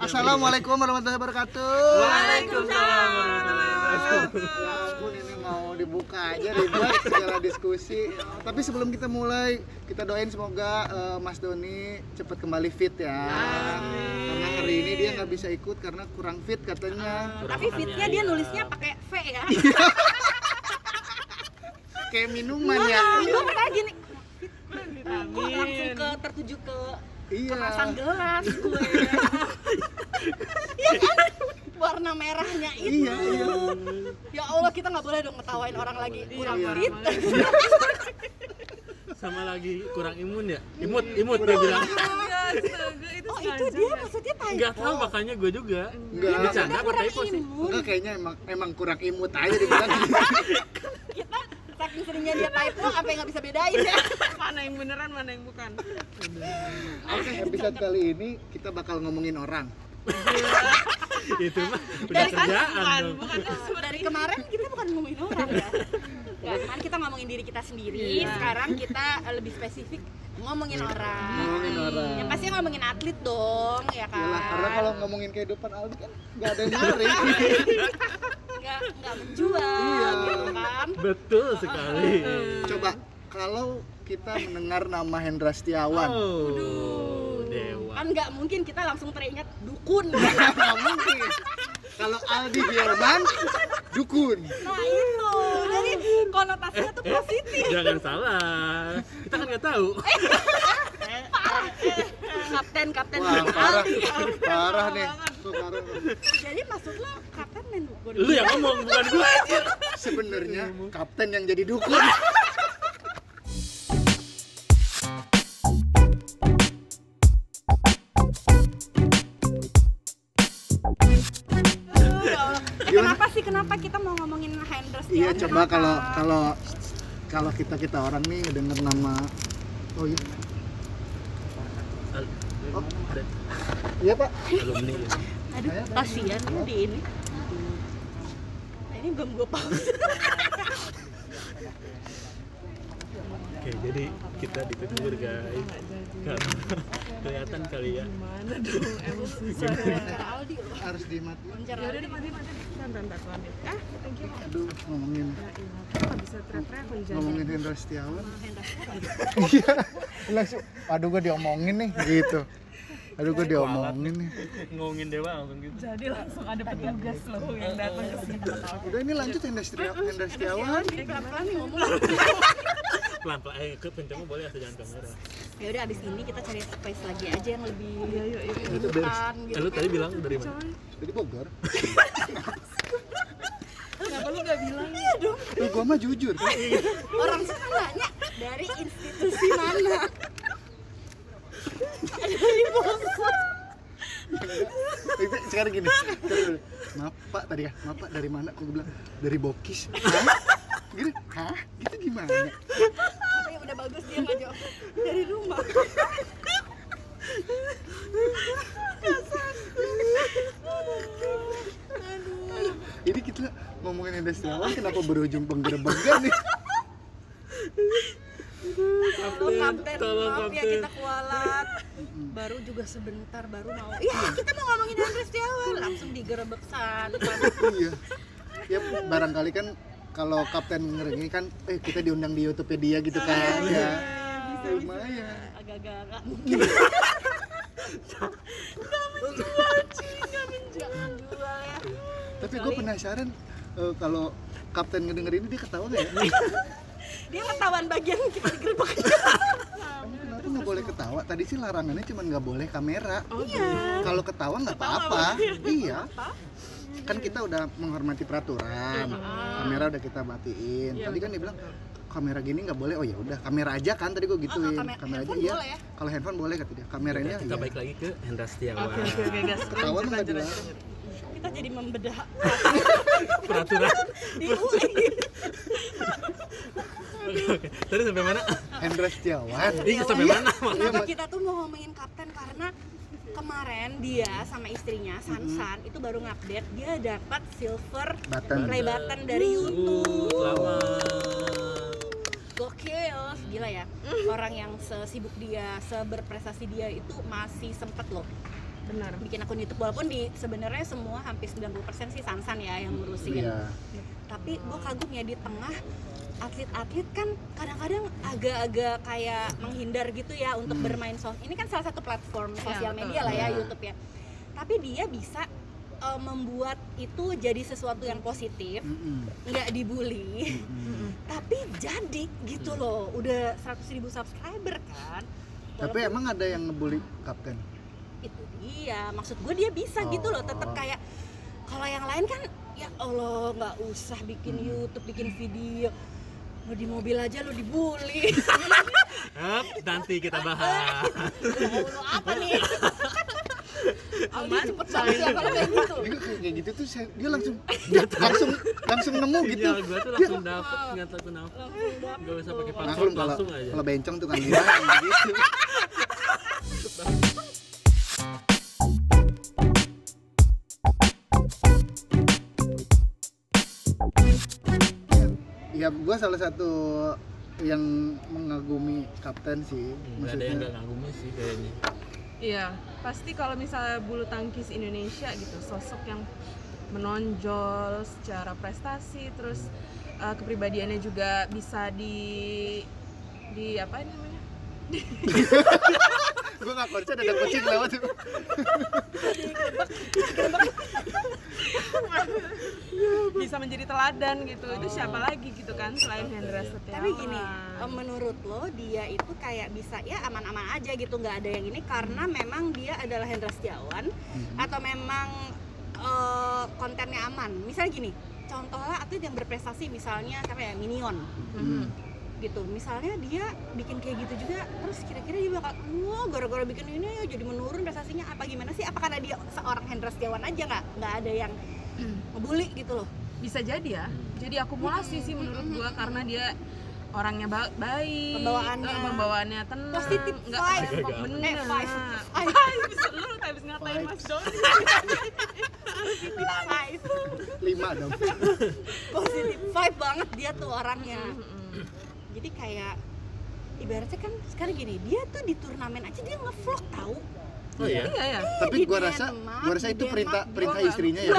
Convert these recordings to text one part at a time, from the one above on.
Assalamualaikum warahmatullahi wabarakatuh. Waalaikumsalam warahmatullahi ini mau dibuka aja ribet segala diskusi. Tapi sebelum kita mulai, kita doain semoga eh, Mas Doni cepat kembali fit ya. Karena hari ini dia nggak bisa ikut karena kurang fit katanya. Tapi fitnya dia nulisnya pakai V ya. Kayak minuman ya. Gue pernah gini. Kok langsung ke tertuju ke Iya. kemasan gelas gue. Iya kan? Warna merahnya itu. Iya, iya. Ya Allah kita nggak boleh dong ngetawain orang lagi kurang Iya. fit. sama lagi kurang imun ya imut imut dia bilang Oh itu dia maksudnya typo. nggak tahu makanya gue juga Enggak. bercanda apa kurang typo sih imun. Enggak kayaknya emang emang kurang imut aja dibilang. Kita saking seringnya dia typo apa yang nggak bisa bedain ya. mana yang beneran mana yang bukan Oke, episode kali ini kita bakal ngomongin orang. Itu mah udah Dari kan kerjaan dong. bukan dari kemarin kita bukan ngomongin orang ya. Kemarin kita ngomongin diri kita sendiri Iya. sekarang kita eh, lebih spesifik ngomongin orang. Ngomongin orang. yang pasti ngomongin atlet dong ya kan? Yalah, karena kalau ngomongin kehidupan Aldi kan nggak ada yang nyari. nggak nggak menjual Iya. gitu kan? Betul sekali. Coba kalau kita mendengar nama Hendra Setiawan, oh dewa. Kan nggak mungkin kita langsung teringat dukun. Nggak mungkin. Kalau Aldi Firman, dukun. nah itu. Jadi konotasinya tuh positif. Jangan salah. Kita kan nggak tahu. Kapten kapten. Wah, parah, Aldi parah nih. Parah. jadi maksud lo kapten main dukun? Lu yang ngomong bukan gue Sebenarnya kapten yang jadi dukun. Kenapa kita mau ngomongin Hendra Iya, Setiawan? coba Kenapa? kalau kalau kalau kita kita orang nih denger nama Oh iya. Oh. Iya, Pak. alumni ya. aduh kasihan di ini nah, ini belum gue pause oke jadi kita ditegur guys karena kelihatan kali ya mana dong emang susah ya Aldi loh Harus dimatiin. Mencar ya udah santai santai lanjut ah thank you Aduh, ngomongin ya ilah kok bisa teriak-teriak ngomongin Hendra Setiawan. Hendra Setiawan. Iya. Langsung aduh gue diomongin nih gitu. Aduh gue diomongin nih. ngomongin dewa langsung gitu jadi langsung ada petugas loh yang datang ke sini Udah ini lanjut Hendra Setiawan. Hendra Setiawan. Ini pelan-pelan nih ngomong pelan pelan eh ke pencengmu boleh asal jangan kamera ya udah abis ini kita cari space lagi aja yang lebih iya yuk yuk itu beres bukan eh, gitu lu tadi bilang dari mana Jadi Bogor. kenapa lu gak bilang iya dong Tuh gue mah jujur. orang suka nanya dari institusi mana dari Bogor Itu sekarang gini. sekarang gini. Maaf Pak tadi ya. Maaf Pak dari mana? Aku bilang dari Bokis. Gini, hah? Gitu gimana? tapi udah bagus dia jawab dari rumah Ini kita ngomongin Hendra Setiawan kenapa berujung penggerebekan nih? Tolong kapten, tolong maaf ya kapten. kita kualat Baru juga sebentar, baru mau Iya kita mau ngomongin Andres Setiawan Langsung digerebek sana iya. Ya barangkali kan kalau kapten ngeri kan eh kita diundang di YouTube dia gitu kan ya. Lumayan. Agak-agak Gak menjual gak menjual Tapi gue penasaran eh, kalau kapten ngedenger ini dia ketawa nggak ya? Dia ketahuan bagian kita digerebek Kamu kenapa nggak boleh ketawa? Tadi sih larangannya cuma nggak boleh kamera. Iya Kalau ketawa nggak apa-apa. Iya. Kan kita udah menghormati peraturan. Kamera udah kita matiin. Tadi kan dia bilang kamera gini nggak boleh. Oh ya udah kamera aja kan tadi gue gituin. Oh, kamer- kamera aja handphone iya. boleh ya? Kalau handphone boleh kata dia. Kameranya kita iya. balik lagi ke Hendra Setiawan Ketawa tuh nggak dilarang. Kita jadi membedah peraturan di UI tadi sampai mana Hendra Setiawan. iya sampai mana Kenapa kita tuh mau ngomongin kapten karena kemarin dia sama istrinya Sansan itu baru ngupdate dia dapat silver Button. play button dari YouTube. selamat Gokil, gila ya. Orang yang sesibuk dia, seberprestasi dia itu masih sempet loh benar bikin akun YouTube walaupun di sebenarnya semua hampir 90% sih Sansan ya yang ngurusin Iya. tapi gue kagum ya di tengah atlet-atlet kan kadang-kadang agak-agak kayak menghindar gitu ya untuk Hmm. bermain sos ini kan salah satu platform Iya, sosial betul. media lah ya Iya. YouTube ya tapi dia bisa uh, membuat itu jadi sesuatu yang positif Mm-mm. nggak dibully Mm-mm. tapi jadi gitu loh udah 100.000 ribu subscriber kan Tapi Walaupun emang ada yang ngebully kapten. itu dia maksud gue dia bisa gitu loh tetap Oh. kayak kalau yang lain kan ya Allah nggak usah bikin Hmm. YouTube bikin video lo di mobil aja lo dibully Hup, nanti kita bahas. mau lo apa nih Aldi cepet banget ya kalau kayak gitu Dia kayak gitu tuh saya- dia langsung langsung langsung nemu gitu. Sinyal gua tuh langsung dapet, nggak tahu kenapa. langsung dapet Gak usah pakai password, Langsung aja. kalau bencong tuh kan gitu. Ya, gua salah satu yang mengagumi kapten sih. Nggak ada yang nggak ngagumi sih kayaknya. iya pasti kalau misalnya bulu tangkis Indonesia gitu sosok yang menonjol secara prestasi terus uh, kepribadiannya juga bisa di di apa ini namanya Gua nggak konsen ada kucing lewat tuh. Bisa menjadi teladan gitu. Itu siapa lagi gitu kan selain Hendra Setiawan? tapi gini em, menurut lo dia itu kayak bisa ya aman-aman aja gitu nggak ada yang ini karena memang dia adalah Hendra Setiawan atau memang eh, kontennya aman. Misalnya gini contohnya atlet yang berprestasi misalnya siapa ya Minion. Mhm. gitu. Misalnya dia bikin kayak gitu juga terus kira-kira dia bakal wah gara-gara bikin ini ya jadi menurun prestasinya apa gimana sih? Apa karena dia seorang Hendra Setiawan aja nggak? Nggak ada yang ngebully gitu loh bisa jadi ya jadi akumulasi sih menurut gua karena dia orangnya ba- baik Pembawaannya. eh, pembawaannya tenang Positif nggak vibe. rempok bener Eh, lu habis ngatain Vibes. Mas Doni Five. Lima dong. positif vibe banget dia tuh orangnya jadi kayak ibaratnya kan sekarang gini dia tuh di turnamen aja dia ngevlog tahu Oh iya. iya ya Tapi gua rasa gua rasa itu perintah perintah istrinya ya.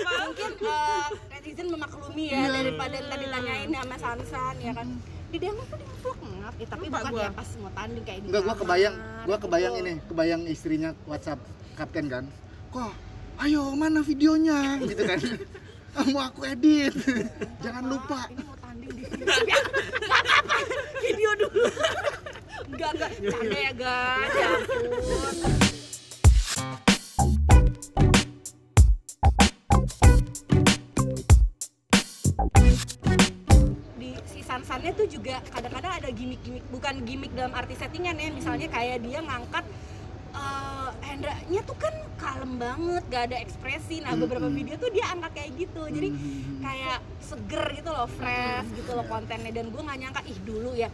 Rasa mungkin eh, netizen memaklumi ya Iya. daripada tadi tanyain sama Sansan ya kan di Denmark tuh dia ngevlog ngap ya, tapi Lupa bukan gua. ya pas mau tanding kayak Enggak, gua kebayang, gua kebayang gitu. ini, kebayang istrinya WhatsApp kapten kan. Kok, ayo mana videonya gitu kan. "Ah, Mau aku edit. Jangan lupa. ini mau tanding di sini apa-apa, video dulu enggak enggak canda ya guys ya ampun juga kadang-kadang ada gimmick-gimmick bukan gimmick dalam arti settingan ya. Misalnya kayak dia ngangkat eh Hendra-nya tuh kan kalem banget gak ada ekspresi. Nah beberapa Mm-mm. video tuh dia angkat kayak gitu. Jadi Hmm. kayak seger gitu loh fresh gitu loh kontennya. Dan gue nggak nyangka ih dulu ya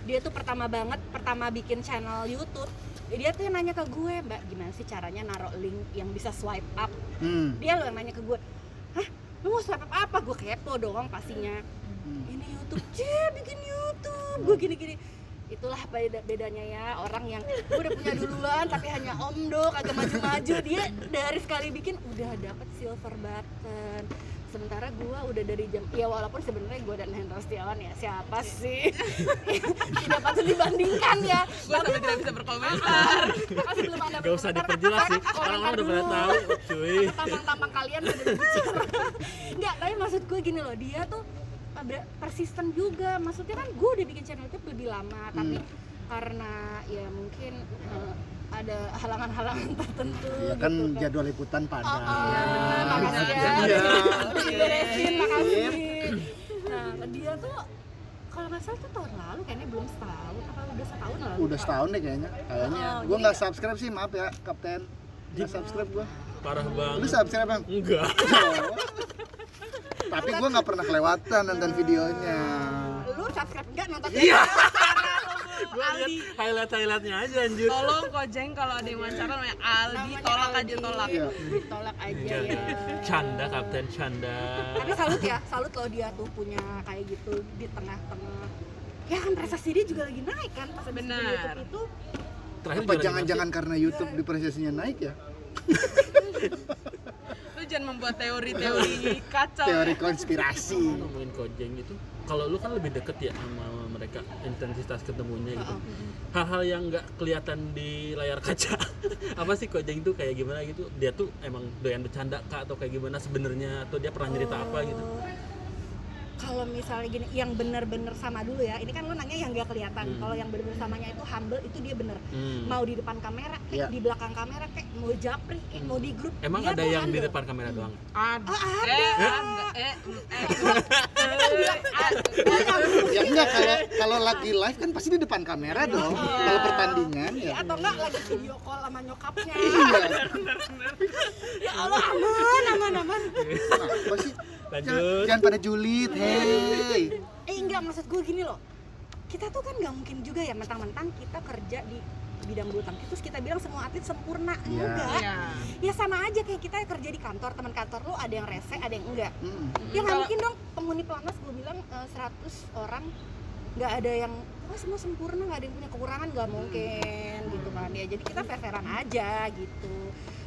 dia tuh pertama banget pertama bikin channel YouTube dia tuh yang nanya ke gue mbak gimana sih caranya naruh link yang bisa swipe up? Hmm. dia loh yang nanya ke gue hah lu mau swipe up apa? Gue kepo dong pastinya Hmm. ini YouTube. Cie bikin YouTube. Gue gini gini itulah beda bedanya ya orang yang gue udah punya duluan tapi hanya omdo kagak maju-maju. Dia dari sekali bikin udah dapet silver button. Sementara gue udah dari jam ya walaupun sebenarnya gue dan Hendra Setiawan ya siapa sih? Tidak patut dibandingkan ya. Gua sampai tidak bisa berkomentar. Masih belum ada Gak usah diperjelas sih. Orang-orang udah pada tahu, cuy. tampang-tampang kalian udah bicara nggak tapi maksud gue gini loh dia tuh ber- persisten juga maksudnya kan gue udah bikin channel YouTube lebih lama tapi karena ya mungkin uh, ada halangan-halangan tertentu Ya kan gitu jadwal liputan Oh, padat. oh, benar, makasih ya. Iya. Udah diberesin, makasih. Nah, dia tuh kalau nggak salah tuh tahun lalu kayaknya belum setahun apa udah setahun lalu. Udah setahun deh kayaknya. Kayaknya. Oh, Gua jadi- nggak subscribe sih, maaf ya, Kapten. Nggak subscribe gua. Parah Lu banget. subscribe bang? Enggak. Tapi gua nggak pernah kelewatan nonton videonya. Lu subscribe enggak nonton Iya. Gue liat highlight-highlightnya aja anjir. tolong kojeng kalau ada yang wawancara namanya Aldi Namanya tolak Aldi. aja tolak Iya. ditolak aja ya. Canda kapten canda. Tapi salut ya, salut loh dia tuh punya kayak gitu di tengah-tengah. Ya kan prestasi dia juga lagi naik kan pas Benar. YouTube itu terakhir Apa jangan-jangan karena YouTube depresiasinya naik ya? jangan membuat teori-teori kacau Teori ya. konspirasi. gimana? ngomongin Kojeng itu kalau lu kan lebih deket ya sama mereka intensitas ketemunya gitu hal-hal yang nggak kelihatan di layar kaca apa sih Kojeng itu kayak gimana gitu dia tuh emang doyan bercanda kak atau kayak gimana sebenarnya atau dia pernah cerita apa gitu kalau misalnya gini yang bener-bener sama dulu ya ini kan lu nanya yang gak kelihatan Hmm. kalau yang bener-bener samanya itu humble itu dia bener Hmm. mau di depan kamera kayak Iya. di belakang kamera kayak mau japri kayak mau di grup emang dia ada yang di humble. depan kamera doang ada Oh, ada. eh ada eh eh ada Ya enggak kalau kalau lagi live kan pasti di depan kamera dong. Kalau pertandingan Iya, ya. atau enggak lagi video call sama nyokapnya Iya. ya Allah aman aman aman Apa sih? Lanjut. Jangan, jangan pada julid, hei. eh enggak maksud gue gini loh kita tuh kan nggak mungkin juga ya mentang-mentang kita kerja di bidang bulu tangkis terus kita bilang semua atlet sempurna Iya. enggak Iya. ya sama aja kayak kita kerja di kantor teman kantor lu ada yang rese ada yang enggak Mm. ya nggak mungkin dong penghuni pelatnas gue bilang eh, 100 orang nggak ada yang wah semua sempurna nggak ada yang punya kekurangan nggak mungkin gitu kan ya jadi kita fair-fairan aja gitu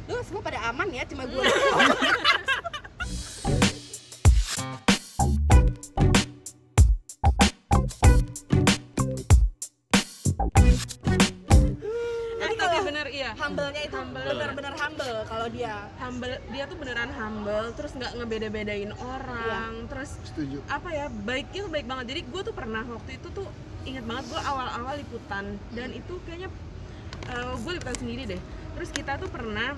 lu semua pada aman ya cuma gue kalau dia humble dia tuh beneran humble terus nggak ngebeda-bedain orang terus Setuju. apa ya baiknya tuh baik banget. Jadi gue tuh pernah waktu itu tuh inget banget gue awal-awal liputan. Dan itu kayaknya gue liputan sendiri deh. Terus kita tuh pernah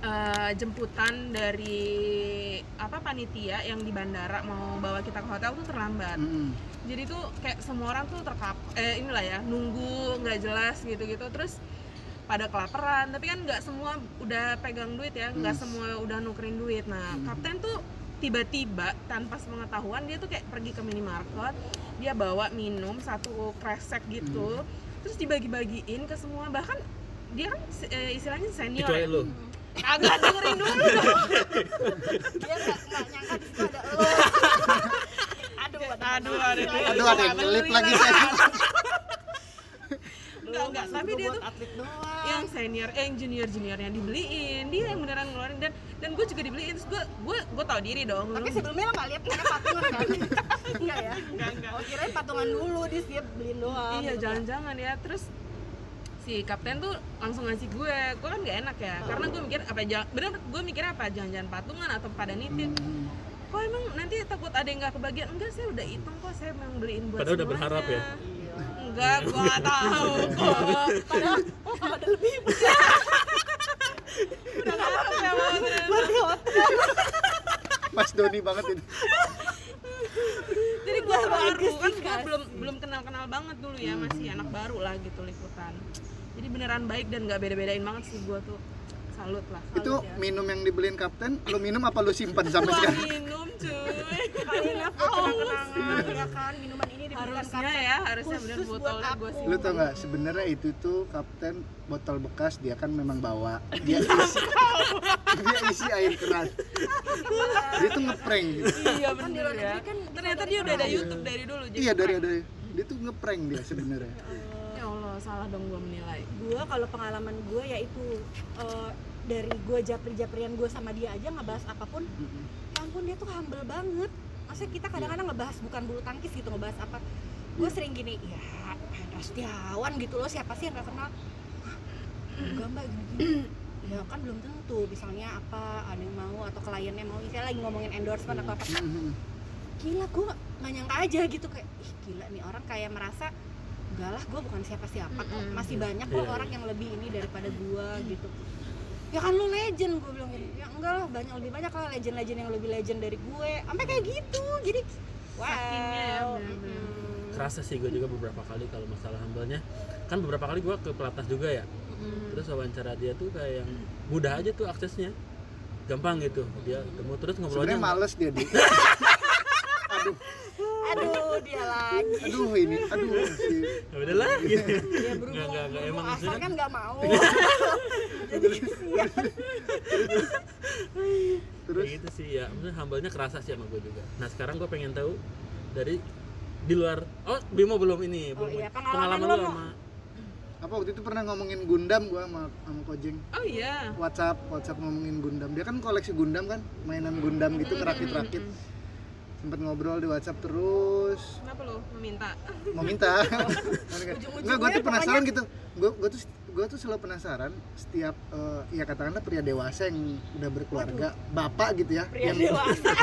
eh, jemputan dari apa panitia yang di bandara mau bawa kita ke hotel tuh terlambat. Mm. jadi tuh kayak semua orang tuh terkap eh inilah ya nunggu nggak jelas gitu-gitu. Terus pada kelaparan tapi kan nggak semua udah pegang duit ya nggak Hmm. semua udah nukerin duit nah Hmm. kapten tuh tiba-tiba tanpa sepengetahuan dia tuh kayak pergi ke minimarket dia bawa minum satu kresek gitu terus dibagi-bagiin ke semua bahkan dia kan eh, istilahnya senior kecuali ya. lu agak dengerin dulu dong dia nggak nyangka di situ ada lo aduh aduh aduh Aduh lagi saya. enggak enggak tapi dia tuh atlet doang. yang senior eh yang junior juniornya dibeliin. Dia yang beneran ngeluarin. Dan dan gue juga dibeliin. Terus gue gue gue tau diri dong. Tapi Lu- sebelumnya lo nggak lihat mereka patungan kan? Enggak ya? Enggak enggak. Oh kirain patungan dulu dia dia beliin doang iya gitu. jangan-jangan ya. Terus si kapten tuh langsung ngasih gue. Gue kan gak enak ya. Karena gue mikir apa jangan bener gue mikir apa? Jangan-jangan patungan atau pada nitip. Mm. kok emang nanti takut ada yang nggak kebagian? Enggak saya udah hitung kok. Saya memang beliin buat Padahal udah semuanya. berharap ya? Enggak gue nggak tahu kok padahal oh ada lebih udah ya buat di hotel Mas Doni banget ini. jadi gue Udah baru kan gue dikasih. belum belum kenal kenal banget dulu ya masih anak baru lah gitu liputan jadi beneran baik dan nggak beda bedain banget sih gue tuh salut lah Itu ya. minum yang dibeliin kapten, lu minum apa lu simpan sampai Gua sekarang? minum cuy kali ini aku kenang-kenangan ya kan? Minuman ini diberikan harusnya kapten ya harusnya buat botolnya gue sih Lu tau nggak sebenarnya itu tuh kapten botol bekas dia kan memang bawa. Dia isi dia isi air keran dia tuh ngeprank gitu. Iya Kan luar ya. kan ternyata dia udah ada YouTube dari dulu jadi iya dari dari dia tuh ngeprank dia sebenarnya. Ya Allah salah dong gue menilai. Gue kalau pengalaman gue ya itu eh, dari gue japri-japrian gue sama dia aja ngebahas apa pun Mm-mm. ya ampun dia tuh humble banget. Maksudnya kita kadang-kadang ngebahas bukan bulu tangkis gitu ngebahas apa. Gue sering gini ya Hendra Setiawan gitu loh siapa sih yang gak kenal? "Hah, enggak mbak gini-gini. Ya kan belum tentu misalnya apa ada yang mau atau kliennya mau. Misalnya lagi ngomongin endorsement atau apa. Mm-mm. gila gue nggak nyangka aja gitu kayak ih gila nih orang kayak merasa enggak lah gue bukan siapa-siapa kok Mm-mm. masih banyak kok Iya. orang yang lebih ini daripada gue gitu ya kan lu legend gue bilang gitu. Ya enggak lah banyak lebih banyak lah legend-legend yang lebih legend dari gue. Sampai kayak gitu jadi wow Sakingnya ya, bener-bener. Mm-mm. kerasa sih gue juga beberapa kali kalau masalah humble-nya. Kan beberapa kali gue ke pelatnas juga ya. Mm-mm. terus wawancara dia tuh kayak yang mudah aja tuh aksesnya. Gampang gitu dia ketemu terus ngobrolnya sebenarnya males dia di. Aduh aduh dia lagi. Aduh ini aduh si. Ya udah lah gitu dia Nggak, berhubung, nggak, nggak. berhubung Emang asal kan nggak mau. Jadi ya. terus? Kayak gitu sih ya. Maksudnya humble-nya kerasa sih sama gue juga. Nah sekarang gue pengen tahu dari di luar oh Bimo belum ini Oh belum iya, pengalaman lo lu sama apa waktu itu pernah ngomongin Gundam gua sama sama Kojeng? Oh iya. WhatsApp WhatsApp ngomongin Gundam. Dia kan koleksi Gundam kan? Mainan Gundam gitu ngerakit-rakit sempet ngobrol di WhatsApp terus. Kenapa lo? Meminta? mau minta Ujung-ujungnya nggak gue tuh penasaran pokoknya- gitu. Gue gue tuh gue tuh selalu penasaran setiap eh, ya katakanlah pria dewasa yang udah berkeluarga bapak gitu ya pria yang dewasa.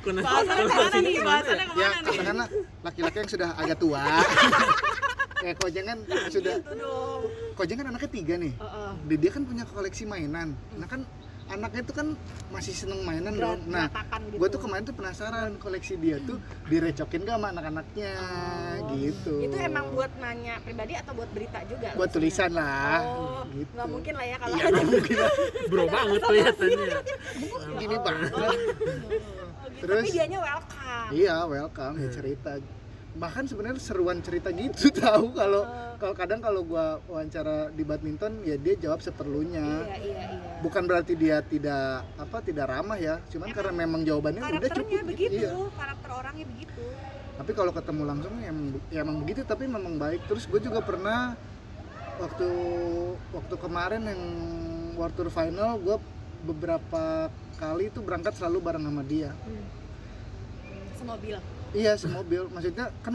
Bahasannya ke mana nih? gimana ya? Bahasannya ya ke mana katakanlah laki-laki yang sudah agak tua. Kayak kojeng kan sudah itu dong. Kojeng kan anaknya tiga nih. Heeh. dia dia kan punya koleksi mainan. Nah kan anaknya tuh kan masih seneng mainan dong nah gitu. gue tuh kemarin tuh penasaran koleksi dia tuh direcokin gak sama anak-anaknya Oh. gitu itu emang buat nanya pribadi atau buat berita juga buat tulisan lah oh gitu nggak mungkin lah ya kalau iya ada mungkin lah. bro banget kelihatannya ya. gini banget Oh, gitu. Terus? tapi dianya welcome iya welcome ya cerita bahkan sebenarnya seruan cerita gitu tahu kalau Oh. kalau kadang kalau gua wawancara di badminton ya dia jawab seperlunya. Iya iya iya. Bukan berarti dia tidak apa tidak ramah ya. Cuman karena memang jawabannya udah cukup gitu. begitu iya. karakter orangnya begitu. Tapi kalau ketemu langsung ya emang, ya emang begitu tapi memang baik. Terus gue juga pernah waktu waktu kemarin yang World Tour Final gue beberapa kali itu berangkat selalu bareng sama dia. Semobil iya semobil maksudnya kan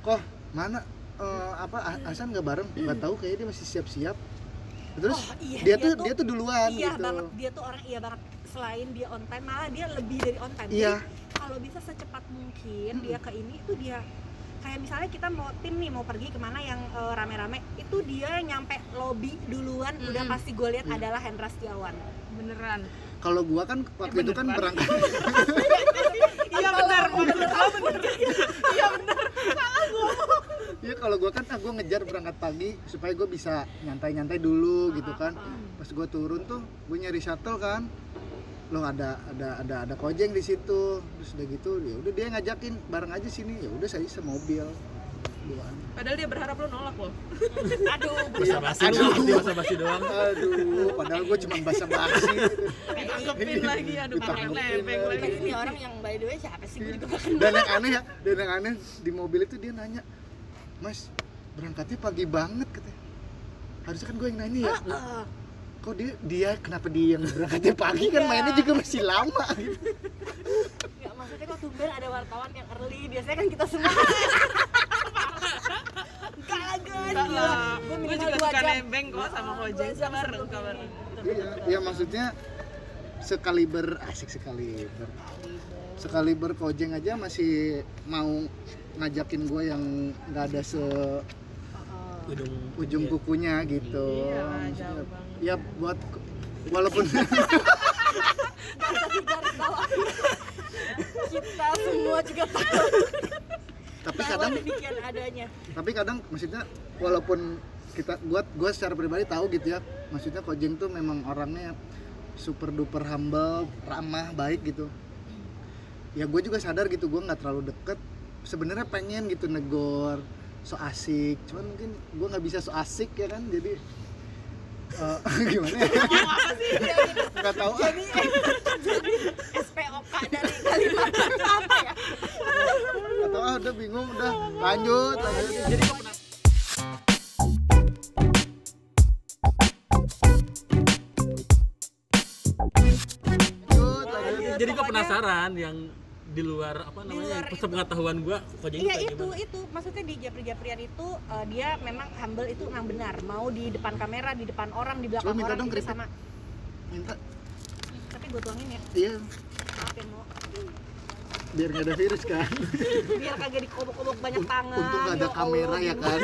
kok mana eh, apa Hasan nggak bareng? Nggak tahu kayaknya dia masih siap-siap. Terus Oh, iya, dia, dia tuh tuh- dia tuh duluan iya gitu. banget. Dia tuh orang iya banget. Selain dia on time malah dia lebih dari on time. Iya. Jadi, kalau bisa secepat mungkin dia ke ini itu dia kayak misalnya kita mau tim nih mau pergi ke mana yang eh, rame-rame itu dia nyampe lobby duluan. Udah Mm-mm. pasti gue lihat Iya. adalah Hendra Setiawan. Beneran. kalau gua kan waktu itu kan berangkat Iya benar. Oh bener. Iya benar. Iya kalau ah gua ngejar berangkat pagi supaya gua bisa nyantai-nyantai dulu gitu kan. Pas gua turun tuh gua nyari shuttle kan. Loh ada ada ada ada kojeng di situ. Terus udah gitu ya udah dia ngajakin bareng aja sini. Ya udah saya semobil. Duaan. Padahal dia berharap lo nolak lo. aduh Iya, basa-basi doang dia basa-basi doang Aduh, padahal gua cuma basa-basi. Tanggepin lagi aduh pakai nebeng lagi. ini orang yang by the way siapa sih gue juga kenal Dan yang aneh ya, dan yang aneh di mobil itu dia nanya, Mas berangkatnya pagi banget katanya. Harusnya kan gue yang nanya ya. Heeh. kok dia dia kenapa dia yang berangkatnya pagi kan Iya. mainnya juga masih lama gitu Nggak, maksudnya kok tumben ada wartawan yang early biasanya kan kita semua lah gue juga suka jam nebeng kok sama sebelum sabar. ini. iya iya maksudnya sekaliber asik sekaliber sekaliber kojeng aja masih mau ngajakin gue yang nggak ada se ujung ujung kukunya. gitu. Iya, ya buat walaupun kita semua juga tahu tapi kadang adanya. tapi kadang maksudnya walaupun kita gua gua secara pribadi tahu gitu ya maksudnya Kojeng tuh memang orangnya super duper humble ramah baik gitu. Ya gue juga sadar gitu gue nggak terlalu deket sebenarnya pengen gitu negor so asik. Cuman mungkin gue nggak bisa so asik ya kan jadi eh, gimana ya? Nggak tahu. ah. jadi jadi SPOK dari kalimat itu apa ya? Nggak tahu ah udah bingung udah. Lanjut lanjut. Jadi kok pernah jadi kok penasaran yang di luar apa Di namanya luar itu. sepengetahuan gua kok jadi Iya kayak itu gimana? itu. Maksudnya di Japri-Japrian itu eh, dia memang humble itu memang benar. Mau di depan kamera di depan orang di belakang Coba minta orang dong sama. Minta. Tapi gue tuangin ya. Iya. Maaf ya mau biar nggak ada virus kan? Biar kagak dikobok-kobok banyak tangan. untung nggak ada ya kamera Allah, ya kan?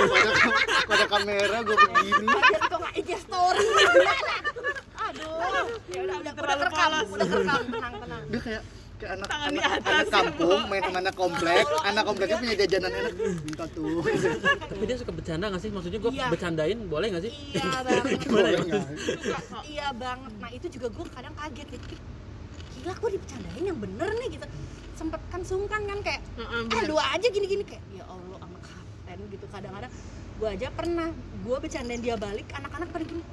Kalau ada, kamera gue begini. biar kok nggak IG story. Aduh. Ya udah udah udah kerekam polos. udah kerekam. Tenang tenang. Dia kayak kayak anak Tangan di anak, atas, anak kampung ya, main sama anak komplek. Anak kompleknya punya jajanan enak. Minta tuh. Tapi dia suka bercanda nggak sih? Maksudnya gua Iya. bercandain boleh nggak sih? Iya banget ya? Boleh. Nggak? iya banget nah itu juga gue kadang kaget. Gitu gila gue dibicarain yang bener nih gitu. Sempet kan sungkan kan kayak Heeh, ah bener. lu aja gini-gini. Kayak ya Allah sama kapten gitu. Kadang-kadang gue aja pernah gue bercandain dia balik anak-anak pada gini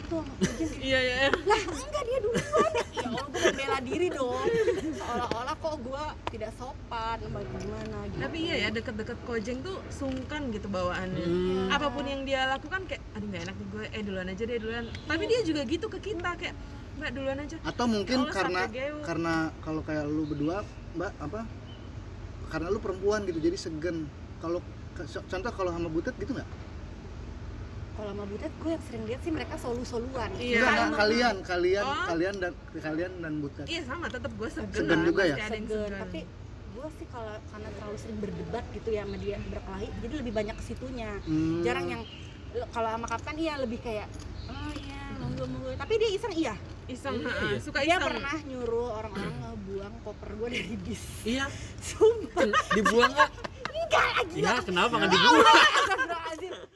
"Nggak, lu parah banget kamu tuh sama Pujen iya iya. Lah enggak dia duluan. Ya Allah gue mau bela diri dong. Seolah-olah kok gue tidak sopan bagaimana gitu. Tapi iya ya deket-deket kojeng tuh sungkan gitu bawaannya. Hmm. apa pun yang dia lakukan kayak aduh nggak enak nih gue eh duluan aja deh duluan. Tapi dia juga gitu ke kita kayak mbak duluan aja. Atau mungkin Allah karena karena kalau kayak lu berdua mbak apa karena lu perempuan gitu jadi segen kalau contoh kalau sama butet gitu nggak kalau sama butet gue yang sering lihat sih mereka solu-soluan Iya. Enggak, enggak, kalian kalian Oh. kalian dan kalian dan butet iya sama tetap gue segen, juga ya? Segen, segen. tapi gue sih kalau karena terlalu sering berdebat gitu ya sama dia berkelahi jadi lebih banyak ke situnya Hmm. jarang yang kalau sama kapten iya lebih kayak oh iya monggo monggo tapi dia iseng iya iseng Iya, iya. suka dia iseng pernah nyuruh orang-orang ngebuang koper gue dari bis iya sumpah dibuang nggak enggak lagi iya kenapa nggak dibuang